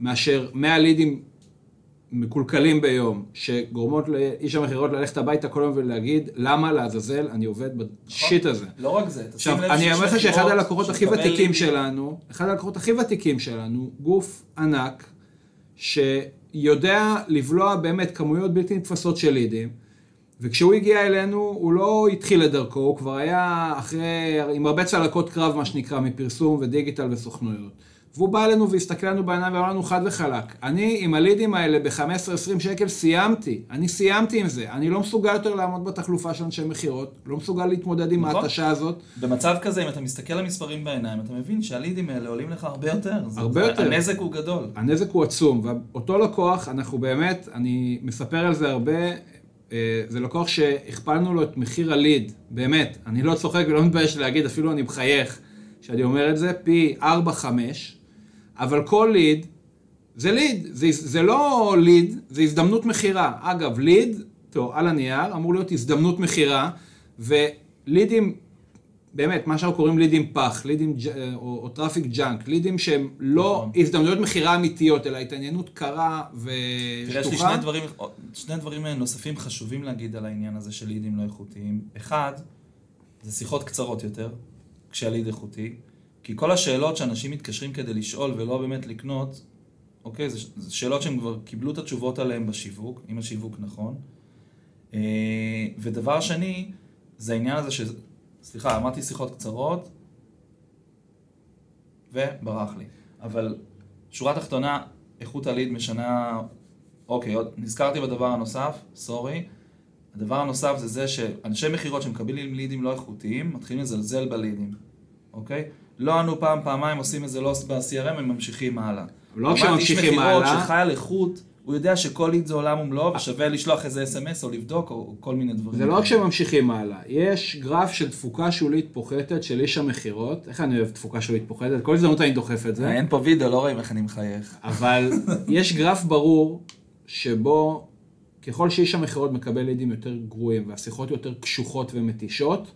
מאשר 100 לידים מקולקלים ביום, שגורמות לאיש המכירות ללכת הביתה כל יום ולהגיד, למה לעזאזל אני עובד בשיט הזה. לא רק זה, עכשיו, אני אומר לך שאחד הלקוחות הכי ותיקים שלנו, אחד הלקוחות הכי ותיקים שלנו, גוף ענק, שיודע לבלוע באמת כמויות בלתי נתפסות של לידים, וכשהוא הגיע אלינו, הוא לא התחיל את דרכו, הוא כבר היה אחרי, עם הרבה צלקות קרב, מה שנקרא, מפרסום ודיגיטל וסוכנויות. והוא בא אלינו והסתכל לנו בעיניים ואמר לנו חד וחלק, אני עם הלידים האלה ב-15-20 שקל סיימתי, אני סיימתי עם זה, אני לא מסוגל יותר לעמוד בתחלופה של אנשי מכירות, לא מסוגל להתמודד עם נכון. ההתשה הזאת. במצב כזה, אם אתה מסתכל על המספרים בעיניים, אתה מבין שהלידים האלה עולים לך הרבה יותר. הרבה יותר. הנזק הוא גדול. הנזק הוא עצום, ואותו לקוח, אנחנו באמת, אני מספר על זה הרבה, אה, זה לקוח שהכפלנו לו את מחיר הליד, באמת, אני לא צוחק ולא מתבייש להגיד, אפילו אני מחייך. שאני אומר את זה, פי 4-5, אבל כל ליד זה ליד, זה, זה לא ליד, זה הזדמנות מכירה. אגב, ליד, טוב, על הנייר, אמור להיות הזדמנות מכירה, ולידים, באמת, מה שאנחנו קוראים לידים פח, לידים או, או traffic junk, לידים שהם לא נכון. הזדמנויות מכירה אמיתיות, אלא התעניינות קרה ושטוחה. תראה, יש לי שני דברים, שני דברים נוספים חשובים להגיד על העניין הזה של לידים לא איכותיים. אחד, זה שיחות קצרות יותר, כשהליד איכותי. כי כל השאלות שאנשים מתקשרים כדי לשאול ולא באמת לקנות, אוקיי, זה, זה שאלות שהם כבר קיבלו את התשובות עליהן בשיווק, אם השיווק נכון. אה, ודבר שני, זה העניין הזה ש... סליחה, אמרתי שיחות קצרות, וברח לי. אבל שורה תחתונה, איכות הליד משנה... אוקיי, עוד נזכרתי בדבר הנוסף, סורי. הדבר הנוסף זה זה שאנשי מכירות שמקבלים לידים לא איכותיים, מתחילים לזלזל בלידים, אוקיי? לא ענו פעם, פעמיים, עושים איזה לוס ב-CRM, הם ממשיכים הלאה. לא כשממשיכים הלאה. איש מכירות שחי על איכות, הוא יודע שכל ליד זה עולם ומלואו, ושווה לשלוח איזה אס.אם.אס או לבדוק, או כל מיני דברים. זה לא רק שממשיכים הלאה, יש גרף של תפוקה שולית פוחתת של איש המכירות, איך אני אוהב תפוקה שולית פוחתת? כל הזדמנות אני דוחף את זה. אין פה וידאו, לא רואים איך אני מחייך. אבל יש גרף ברור, שבו ככל שאיש המכירות מקבל לידים יותר גרועים והשיחות יותר קשוחות ומתישות,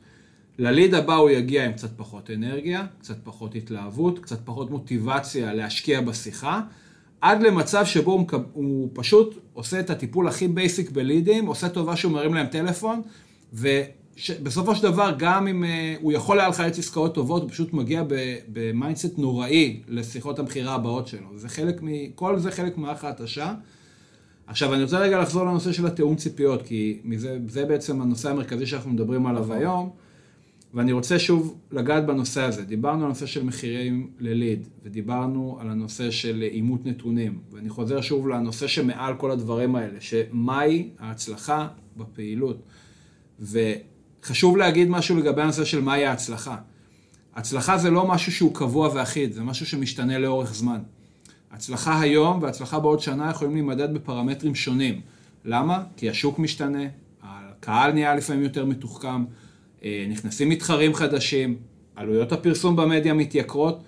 לליד הבא הוא יגיע עם קצת פחות אנרגיה, קצת פחות התלהבות, קצת פחות מוטיבציה להשקיע בשיחה, עד למצב שבו הוא, פשוט עושה את הטיפול הכי basic בלידים, עושה טובה שהוא מרים להם טלפון, ובסופו של דבר, גם אם אה, הוא יכול היה לחלץ עסקאות טובות, הוא פשוט מגיע ב mindset נוראי לשיחות המכירה הבאות שלו. זה חלק מ... כל זה חלק ממערך ההתשה. עכשיו, אני רוצה רגע לחזור לנושא של התיאום ציפיות, כי מזה, זה בעצם הנושא המרכזי שאנחנו מדברים עליו נכון. היום. ואני רוצה שוב לגעת בנושא הזה. דיברנו על הנושא של מחירים לליד, ודיברנו על הנושא של אימות נתונים, ואני חוזר שוב לנושא שמעל כל הדברים האלה, שמהי ההצלחה בפעילות. וחשוב להגיד משהו לגבי הנושא של מהי ההצלחה. הצלחה זה לא משהו שהוא קבוע ואחיד, זה משהו שמשתנה לאורך זמן. הצלחה היום והצלחה בעוד שנה יכולים להימדד בפרמטרים שונים. למה? כי השוק משתנה, הקהל נהיה לפעמים יותר מתוחכם, נכנסים מתחרים חדשים, עלויות הפרסום במדיה מתייקרות,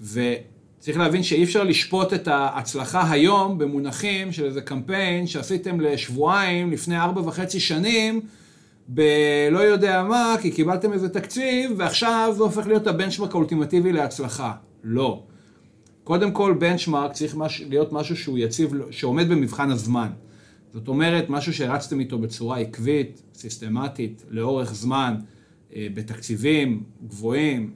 וצריך להבין שאי אפשר לשפוט את ההצלחה היום במונחים של איזה קמפיין שעשיתם לשבועיים לפני ארבע וחצי שנים, בלא יודע מה, כי קיבלתם איזה תקציב, ועכשיו זה הופך להיות הבנצ'מרק האולטימטיבי להצלחה. לא. קודם כל, בנצ'מרק צריך מש... להיות משהו שהוא יציב, שעומד במבחן הזמן. זאת אומרת, משהו שהרצתם איתו בצורה עקבית, סיסטמטית, לאורך זמן, אה, בתקציבים גבוהים,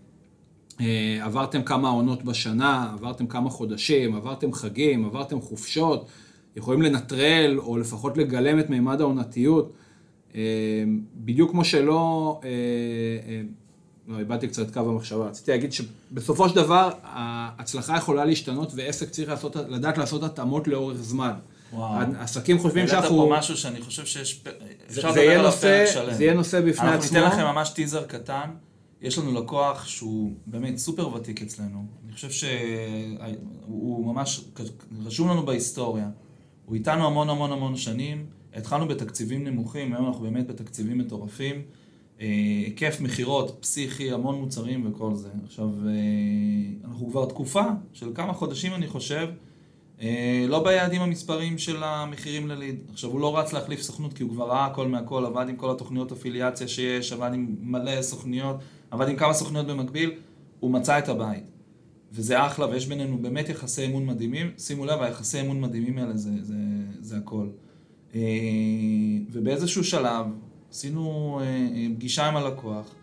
אה, עברתם כמה עונות בשנה, עברתם כמה חודשים, עברתם חגים, עברתם חופשות, יכולים לנטרל או לפחות לגלם את מימד העונתיות. אה, בדיוק כמו שלא, לא, איבדתי קצת קו המחשבה, רציתי להגיד שבסופו של דבר ההצלחה יכולה להשתנות ועסק צריך לעשות, לדעת לעשות התאמות לאורך זמן. עסקים חושבים שאנחנו... העלית פה משהו שאני חושב שיש... אפשר לדבר עליו פרק שלם. זה יהיה נושא בפני עצמו. אנחנו ניתן לכם ממש טיזר קטן. יש לנו לקוח שהוא באמת סופר ותיק אצלנו. אני חושב שהוא ממש רשום לנו בהיסטוריה. הוא איתנו המון המון המון שנים. התחלנו בתקציבים נמוכים, היום אנחנו באמת בתקציבים מטורפים. אה, היקף מכירות פסיכי, המון מוצרים וכל זה. עכשיו, אה, אנחנו כבר תקופה של כמה חודשים, אני חושב, לא ביעדים המספרים של המחירים לליד. עכשיו, הוא לא רץ להחליף סוכנות כי הוא כבר ראה הכל מהכל, עבד עם כל התוכניות אפיליאציה שיש, עבד עם מלא סוכניות, עבד עם כמה סוכניות במקביל, הוא מצא את הבית. וזה אחלה, ויש בינינו באמת יחסי אמון מדהימים. שימו לב, היחסי אמון מדהימים האלה זה, זה, זה הכל. אה, ובאיזשהו שלב עשינו אה, פגישה עם הלקוח,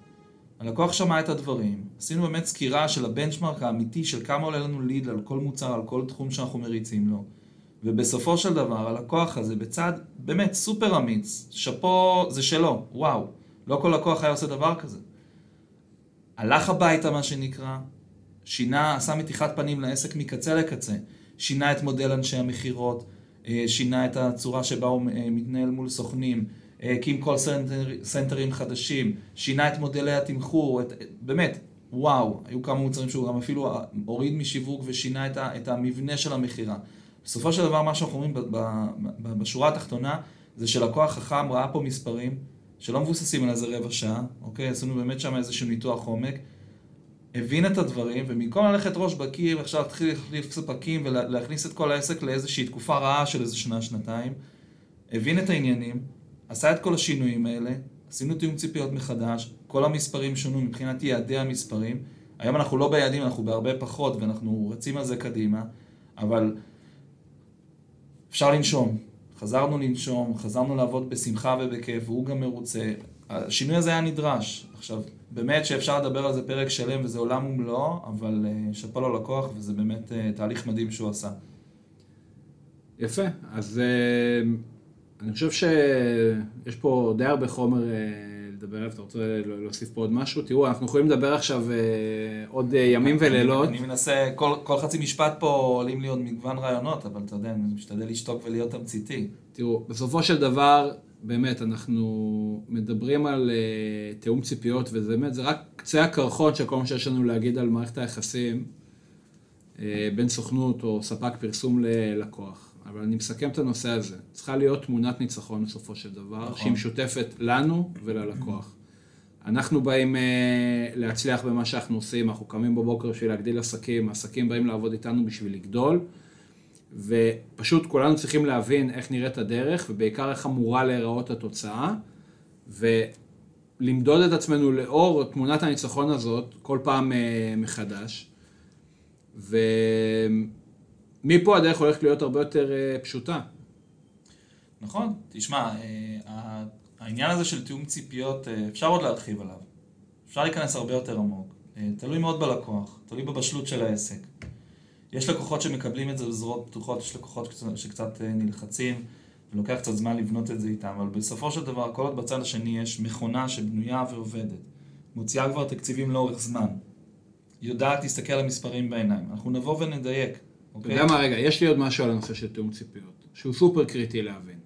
הלקוח שמע את הדברים, עשינו באמת סקירה של הבנצ'מרק האמיתי של כמה עולה לנו ליד על כל מוצר, על כל תחום שאנחנו מריצים לו. ובסופו של דבר, הלקוח הזה בצד באמת סופר אמיץ, שאפו זה שלו, וואו, לא כל לקוח היה עושה דבר כזה. הלך הביתה מה שנקרא, שינה, עשה מתיחת פנים לעסק מקצה לקצה, שינה את מודל אנשי המכירות, אה, שינה את הצורה שבה הוא אה, מתנהל מול סוכנים, הקים call center, center ים חדשים, שינה את מודלי התמחור, את, באמת, וואו, היו כמה מוצרים שהוא גם אפילו הוריד משיווק ושינה את, ה, את המבנה של המכירה. בסופו של דבר מה שאנחנו אומרים בשורה התחתונה זה שלקוח חכם ראה פה מספרים שלא מבוססים על איזה רבע שעה, אוקיי? עשינו באמת שם איזשהו ניתוח עומק, הבין את הדברים, ובמקום ללכת ראש בקיר ועכשיו להתחיל להחליף ספקים ולהכניס את כל העסק לאיזושהי תקופה רעה של איזה שנה, שנתיים, הבין את העניינים, עשה את כל השינויים האלה, עשינו תיאום ציפיות מחדש, כל המספרים שונו מבחינת יעדי המספרים. היום אנחנו לא ביעדים, אנחנו בהרבה פחות ואנחנו רצים על זה קדימה, אבל אפשר לנשום. חזרנו לנשום, חזרנו לעבוד בשמחה ובכיף, והוא גם מרוצה. השינוי הזה היה נדרש. עכשיו, באמת שאפשר לדבר על זה פרק שלם וזה עולם ומלואו, אבל uh, שאפו ללקוח וזה באמת uh, תהליך מדהים שהוא עשה. יפה, אז uh, אני חושב שיש פה די הרבה חומר אה, לדבר עליו, אתה רוצה להוסיף פה עוד משהו? תראו, אנחנו יכולים לדבר עכשיו אה, עוד אה, ימים ולילות. אני מנסה, כל, חצי משפט פה עולים לי עוד מגוון רעיונות, אבל אתה יודע, אני משתדל לשתוק ולהיות תמציתי. תראו, בסופו של דבר, באמת, אנחנו מדברים על תיאום ציפיות, וזה באמת, זה רק קצה הקרחון של כל מה שיש לנו להגיד על מערכת היחסים בין סוכנות או ספק פרסום ללקוח. אבל אני מסכם את הנושא הזה. צריכה להיות תמונת ניצחון בסופו של דבר, נכון. שהיא משותפת לנו וללקוח. אנחנו באים uh, להצליח במה שאנחנו עושים, אנחנו קמים בבוקר בשביל להגדיל עסקים, העסקים באים לעבוד איתנו בשביל לגדול, ופשוט כולנו צריכים להבין איך נראית הדרך, ובעיקר איך אמורה להיראות התוצאה, ולמדוד את עצמנו לאור תמונת הניצחון הזאת כל פעם אה, מחדש. ומפה הדרך הולכת להיות הרבה יותר אה, פשוטה. נכון, תשמע, אה, העניין הזה של תיאום ציפיות, אה, אפשר עוד להרחיב עליו. אפשר להיכנס הרבה יותר עמוק. תלוי מאוד בלקוח, תלוי בבשלות של העסק. יש לקוחות שמקבלים את זה בזרועות פתוחות, יש לקוחות שקצת נלחצים, ולוקח קצת זמן לבנות את זה איתם, אבל בסופו של דבר, כל עוד בצד השני יש מכונה שבנויה ועובדת, מוציאה כבר תקציבים לאורך זמן, יודעת להסתכל על המספרים בעיניים. אנחנו נבוא ונדייק. אתה יודע מה, רגע, יש לי עוד משהו על הנושא של תיאום ציפיות, שהוא סופר קריטי להבין.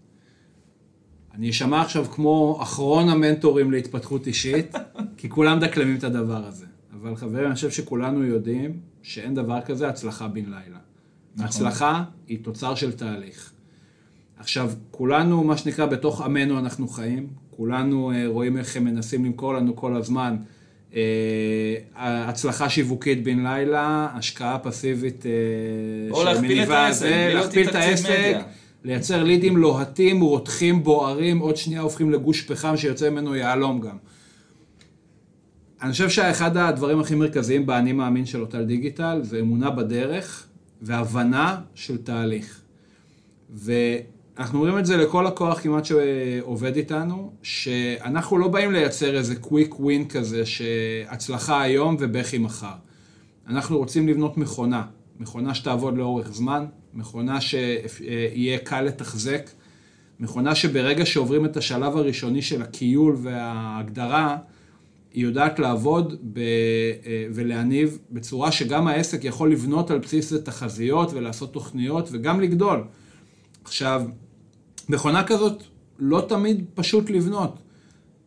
אני אשמע עכשיו כמו אחרון המנטורים להתפתחות אישית, כי כולם דקלמים את הדבר הזה. אבל חברים, אני חושב שכולנו יודעים שאין דבר כזה הצלחה בן לילה. נכון. הצלחה היא תוצר של תהליך. עכשיו, כולנו, מה שנקרא, בתוך עמנו אנחנו חיים, כולנו אה, רואים איך הם מנסים למכור לנו כל הזמן הצלחה שיווקית בן לילה, השקעה פסיבית אה, שמניבה את זה, להכפיל את העסק, לייצר לידים לוהטים, רותחים, בוערים, עוד שנייה הופכים לגוש פחם שיוצא ממנו יהלום גם. אני חושב שאחד הדברים הכי מרכזיים באני מאמין של אותל דיגיטל זה אמונה בדרך והבנה של תהליך. ו... אנחנו אומרים את זה לכל לקוח כמעט שעובד איתנו, שאנחנו לא באים לייצר איזה קוויק ווין כזה, שהצלחה היום ובכי מחר. אנחנו רוצים לבנות מכונה, מכונה שתעבוד לאורך זמן, מכונה שיהיה קל לתחזק, מכונה שברגע שעוברים את השלב הראשוני של הכיול וההגדרה, היא יודעת לעבוד ב, ולהניב בצורה שגם העסק יכול לבנות על בסיס תחזיות ולעשות תוכניות וגם לגדול. עכשיו, מכונה כזאת לא תמיד פשוט לבנות.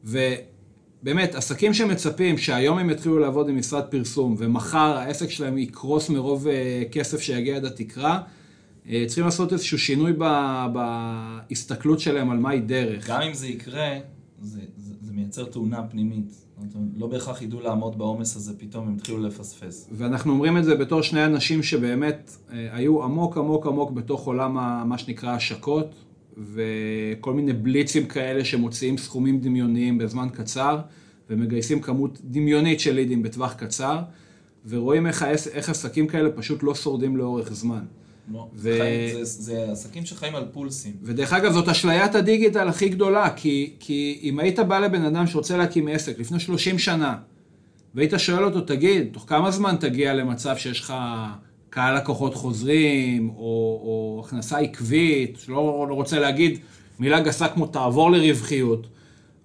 ובאמת, עסקים שמצפים שהיום הם יתחילו לעבוד עם משרד פרסום, ומחר העסק שלהם יקרוס מרוב אה, כסף שיגיע עד התקרה, אה, צריכים לעשות איזשהו שינוי בהסתכלות שלהם על מהי דרך. גם אם זה יקרה, זה, זה, זה מייצר תאונה פנימית. לא בהכרח ידעו לעמוד בעומס הזה, פתאום הם התחילו לפספס. ואנחנו אומרים את זה בתור שני אנשים שבאמת אה, היו עמוק עמוק עמוק בתוך עולם מה שנקרא השקות, וכל מיני בליצים כאלה שמוציאים סכומים דמיוניים בזמן קצר, ומגייסים כמות דמיונית של לידים בטווח קצר, ורואים איך, איך עסקים כאלה פשוט לא שורדים לאורך זמן. לא, ו... חיים, זה, זה עסקים שחיים על פולסים. ודרך אגב, זאת אשליית הדיגיטל הכי גדולה, כי, כי אם היית בא לבן אדם שרוצה להקים עסק לפני 30 שנה, והיית שואל אותו, תגיד, תוך כמה זמן תגיע למצב שיש לך קהל לקוחות חוזרים, או, או הכנסה עקבית, שלא לא רוצה להגיד מילה גסה כמו תעבור לרווחיות,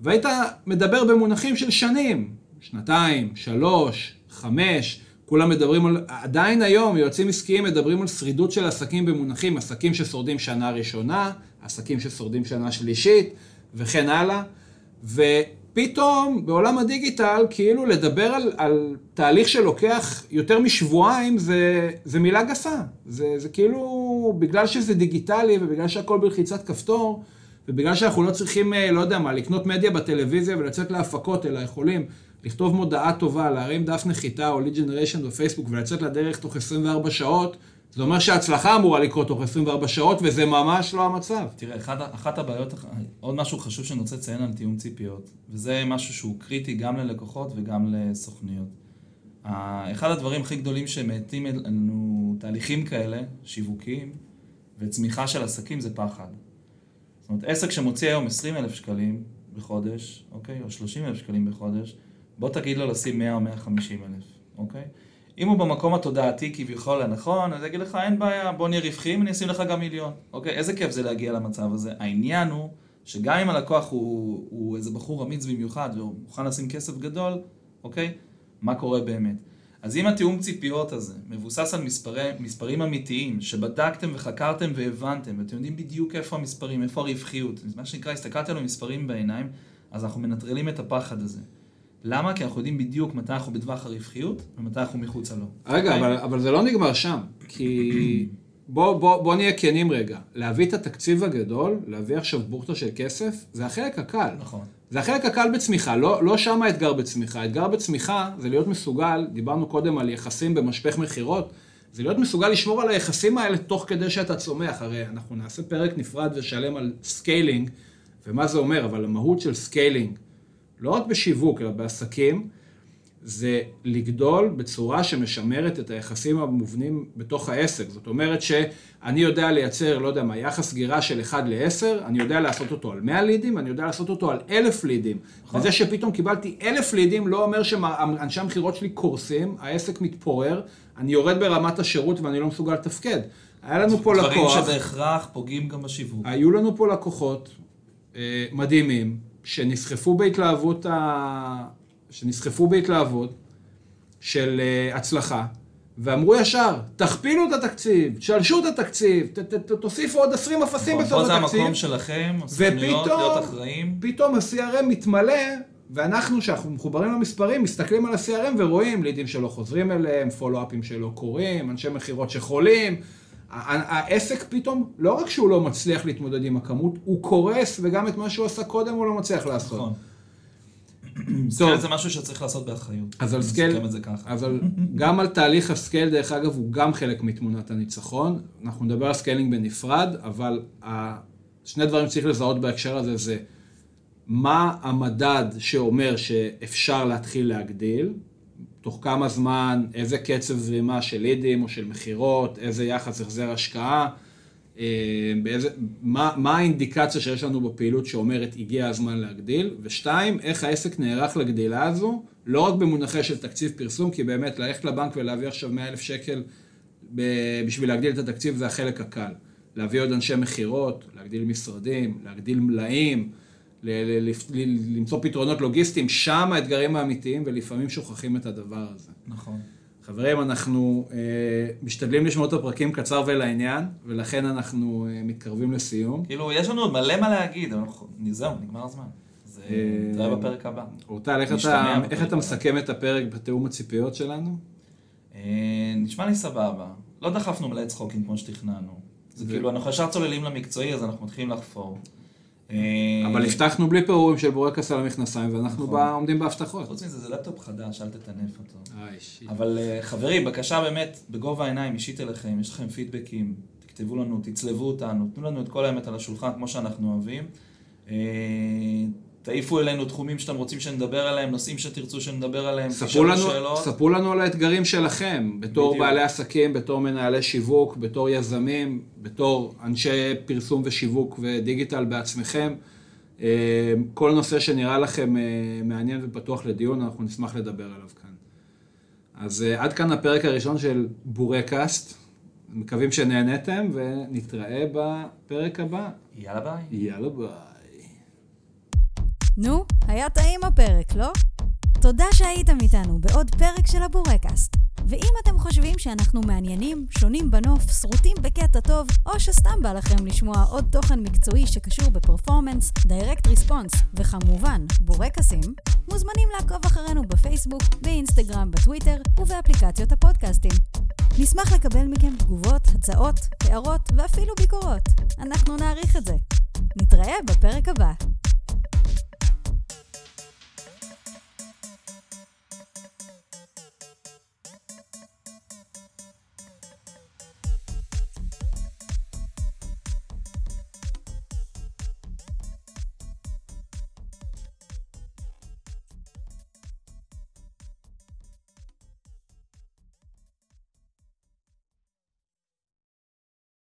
והיית מדבר במונחים של שנים, שנתיים, שלוש, חמש, כולם מדברים על, עדיין היום יועצים עסקיים מדברים על שרידות של עסקים במונחים, עסקים ששורדים שנה ראשונה, עסקים ששורדים שנה שלישית, וכן הלאה. פתאום בעולם הדיגיטל, כאילו לדבר על, על תהליך שלוקח יותר משבועיים זה, זה מילה גסה. זה, זה כאילו, בגלל שזה דיגיטלי ובגלל שהכל בלחיצת כפתור, ובגלל שאנחנו לא צריכים, אה, לא יודע מה, לקנות מדיה בטלוויזיה ולצאת להפקות, אלא יכולים לכתוב מודעה טובה, להרים דף נחיתה או ליד ג'נריישן בפייסבוק ולצאת לדרך תוך 24 שעות, זה אומר שההצלחה אמורה לקרות תוך 24 שעות, וזה ממש לא המצב. תראה, אחד, אחת הבעיות, עוד משהו חשוב שאני רוצה לציין על תיאום ציפיות, וזה משהו שהוא קריטי גם ללקוחות וגם לסוכניות. אחד הדברים הכי גדולים שמאטים לנו תהליכים כאלה, שיווקיים, וצמיחה של עסקים זה פחד. זאת אומרת, עסק שמוציא היום 20 אלף שקלים בחודש, אוקיי? או 30 אלף שקלים בחודש, בוא תגיד לו לשים 100 או 150 אלף, אוקיי? אם הוא במקום התודעתי כביכול הנכון, אז יגיד לך, אין בעיה, בוא נהיה רווחיים, אני אשים לך גם מיליון. אוקיי? איזה כיף זה להגיע למצב הזה. העניין הוא, שגם אם הלקוח הוא, הוא איזה בחור אמיץ במיוחד, והוא מוכן לשים כסף גדול, אוקיי? מה קורה באמת? אז אם התיאום ציפיות הזה מבוסס על מספרי, מספרים אמיתיים, שבדקתם וחקרתם והבנתם, ואתם יודעים בדיוק איפה המספרים, איפה הרווחיות, מה שנקרא, הסתכלתם על המספרים בעיניים, אז אנחנו מנטרלים את הפחד הזה. למה? כי אנחנו יודעים בדיוק מתי אנחנו בטווח הרווחיות ומתי אנחנו מחוצה לו. רגע? אבל, אבל זה לא נגמר שם. כי בוא, בוא, בוא נהיה כנים רגע. להביא את התקציב הגדול, להביא עכשיו בוכטה של כסף, זה החלק הקל. נכון. זה החלק הקל בצמיחה, לא, לא שם האתגר בצמיחה. האתגר בצמיחה זה להיות מסוגל, דיברנו קודם על יחסים במשפך מכירות, זה להיות מסוגל לשמור על היחסים האלה תוך כדי שאתה צומח. הרי אנחנו נעשה פרק נפרד ושלם על scaling, ומה זה אומר, אבל המהות של scaling, לא רק בשיווק, אלא בעסקים, זה לגדול בצורה שמשמרת את היחסים המובנים בתוך העסק. זאת אומרת שאני יודע לייצר, לא יודע מה, יחס סגירה של 1 ל-10, אני יודע לעשות אותו על 100 לידים, אני יודע לעשות אותו על 1,000 לידים. נכון. וזה שפתאום קיבלתי 1,000 לידים לא אומר שאנשי המכירות שלי קורסים, העסק מתפורר, אני יורד ברמת השירות ואני לא מסוגל לתפקד. היה לנו פה לקוח... דברים שבהכרח פוגעים גם בשיווק. היו לנו פה לקוחות אה, מדהימים, שנסחפו בהתלהבות ה... שנסחפו בהתלהבות של uh, הצלחה, ואמרו ישר, תכפילו את התקציב, תשלשו את התקציב, ת, ת, ת, תוסיפו עוד 20 אפסים בסוף התקציב. פה זה המקום שלכם, הסוכנויות, להיות אחראים. פתאום ה-CRM מתמלא, ואנחנו, כשאנחנו מחוברים למספרים, מסתכלים על ה-CRM ורואים לידים שלא חוזרים אליהם, פולו-אפים שלא קורים, אנשי מכירות שחולים. העסק פתאום, לא רק שהוא לא מצליח להתמודד עם הכמות, הוא קורס, וגם את מה שהוא עשה קודם הוא לא מצליח לעשות. נכון. scale זה משהו שצריך לעשות באחריות. אז על scale, אז גם על תהליך ה scale, דרך אגב, הוא גם חלק מתמונת הניצחון. אנחנו נדבר על scaling בנפרד, אבל שני דברים שצריך לזהות בהקשר הזה זה מה המדד שאומר שאפשר להתחיל להגדיל, תוך כמה זמן, איזה קצב זרימה של לידים או של מכירות, איזה יחס החזר השקעה. אה, באיזה, מה, מה האינדיקציה שיש לנו בפעילות שאומרת הגיע הזמן להגדיל, ושתיים, איך העסק נערך לגדילה הזו, לא רק במונחי של תקציב פרסום, כי באמת ללכת לבנק ולהביא עכשיו 100 אלף שקל בשביל להגדיל את התקציב זה החלק הקל. להביא עוד אנשי מכירות, להגדיל משרדים, להגדיל מלאים, למצוא פתרונות לוגיסטיים, שם האתגרים האמיתיים ולפעמים שוכחים את הדבר הזה. נכון. חברים, אנחנו אה, משתדלים לשמור את הפרקים קצר ולעניין, ולכן אנחנו אה, מתקרבים לסיום. כאילו, יש לנו עוד מלא מה להגיד, אבל זהו, נגמר הזמן. זה יהיה אה, בפרק הבא. אורטל, איך, אתה, איך אתה מסכם את הפרק בתיאום הציפיות שלנו? אה, נשמע לי סבבה. לא דחפנו מלא צחוקים כמו שתכננו. זה כאילו, אנחנו ישר צוללים למקצועי, אז אנחנו מתחילים לחפור. אה, אבל הבטחנו בלי פירורים של בורקס על המכנסיים, ואנחנו נכון. עומדים בהבטחות. חוץ מזה, זה לפטופ חדש, אל תטנף אותו. אבל אה, חברים, בקשה באמת, בגובה העיניים, אישית אליכם, יש לכם פידבקים, תכתבו לנו, תצלבו אותנו, תנו לנו את כל האמת על השולחן, כמו שאנחנו אוהבים. תעיפו אלינו תחומים שאתם רוצים שנדבר עליהם, נושאים שתרצו שנדבר עליהם, תשאלו שאלות. ספרו לנו על האתגרים שלכם, בתור בדיוק. בעלי עסקים, בתור מנהלי שיווק, בתור יזמים, בתור אנשי פרסום ושיווק ודיגיטל בעצמכם. אה, כל נושא שנראה לכם אה, מעניין ופתוח לדיון, אנחנו נשמח לדבר עליו כאן. אז אה, עד כאן הפרק הראשון של בורקאסט. מקווים שנהנתם ונתראה בפרק הבא. יאללה ביי. יאללה ביי. נו, היה טעים הפרק, לא? תודה שהייתם איתנו בעוד פרק של הבורקאסט. ואם אתם חושבים שאנחנו מעניינים, שונים בנוף, שרוטים בקטע טוב, או שסתם בא לכם לשמוע עוד תוכן מקצועי שקשור ב performance, direct response, וכמובן בורקסים, מוזמנים לעקוב אחרינו בפייסבוק, באינסטגרם, בטוויטר ובאפליקציות הפודקאסטים. נשמח לקבל מכם תגובות, הצעות, הערות ואפילו ביקורות. אנחנו נעריך את זה. נתראה בפרק הבא.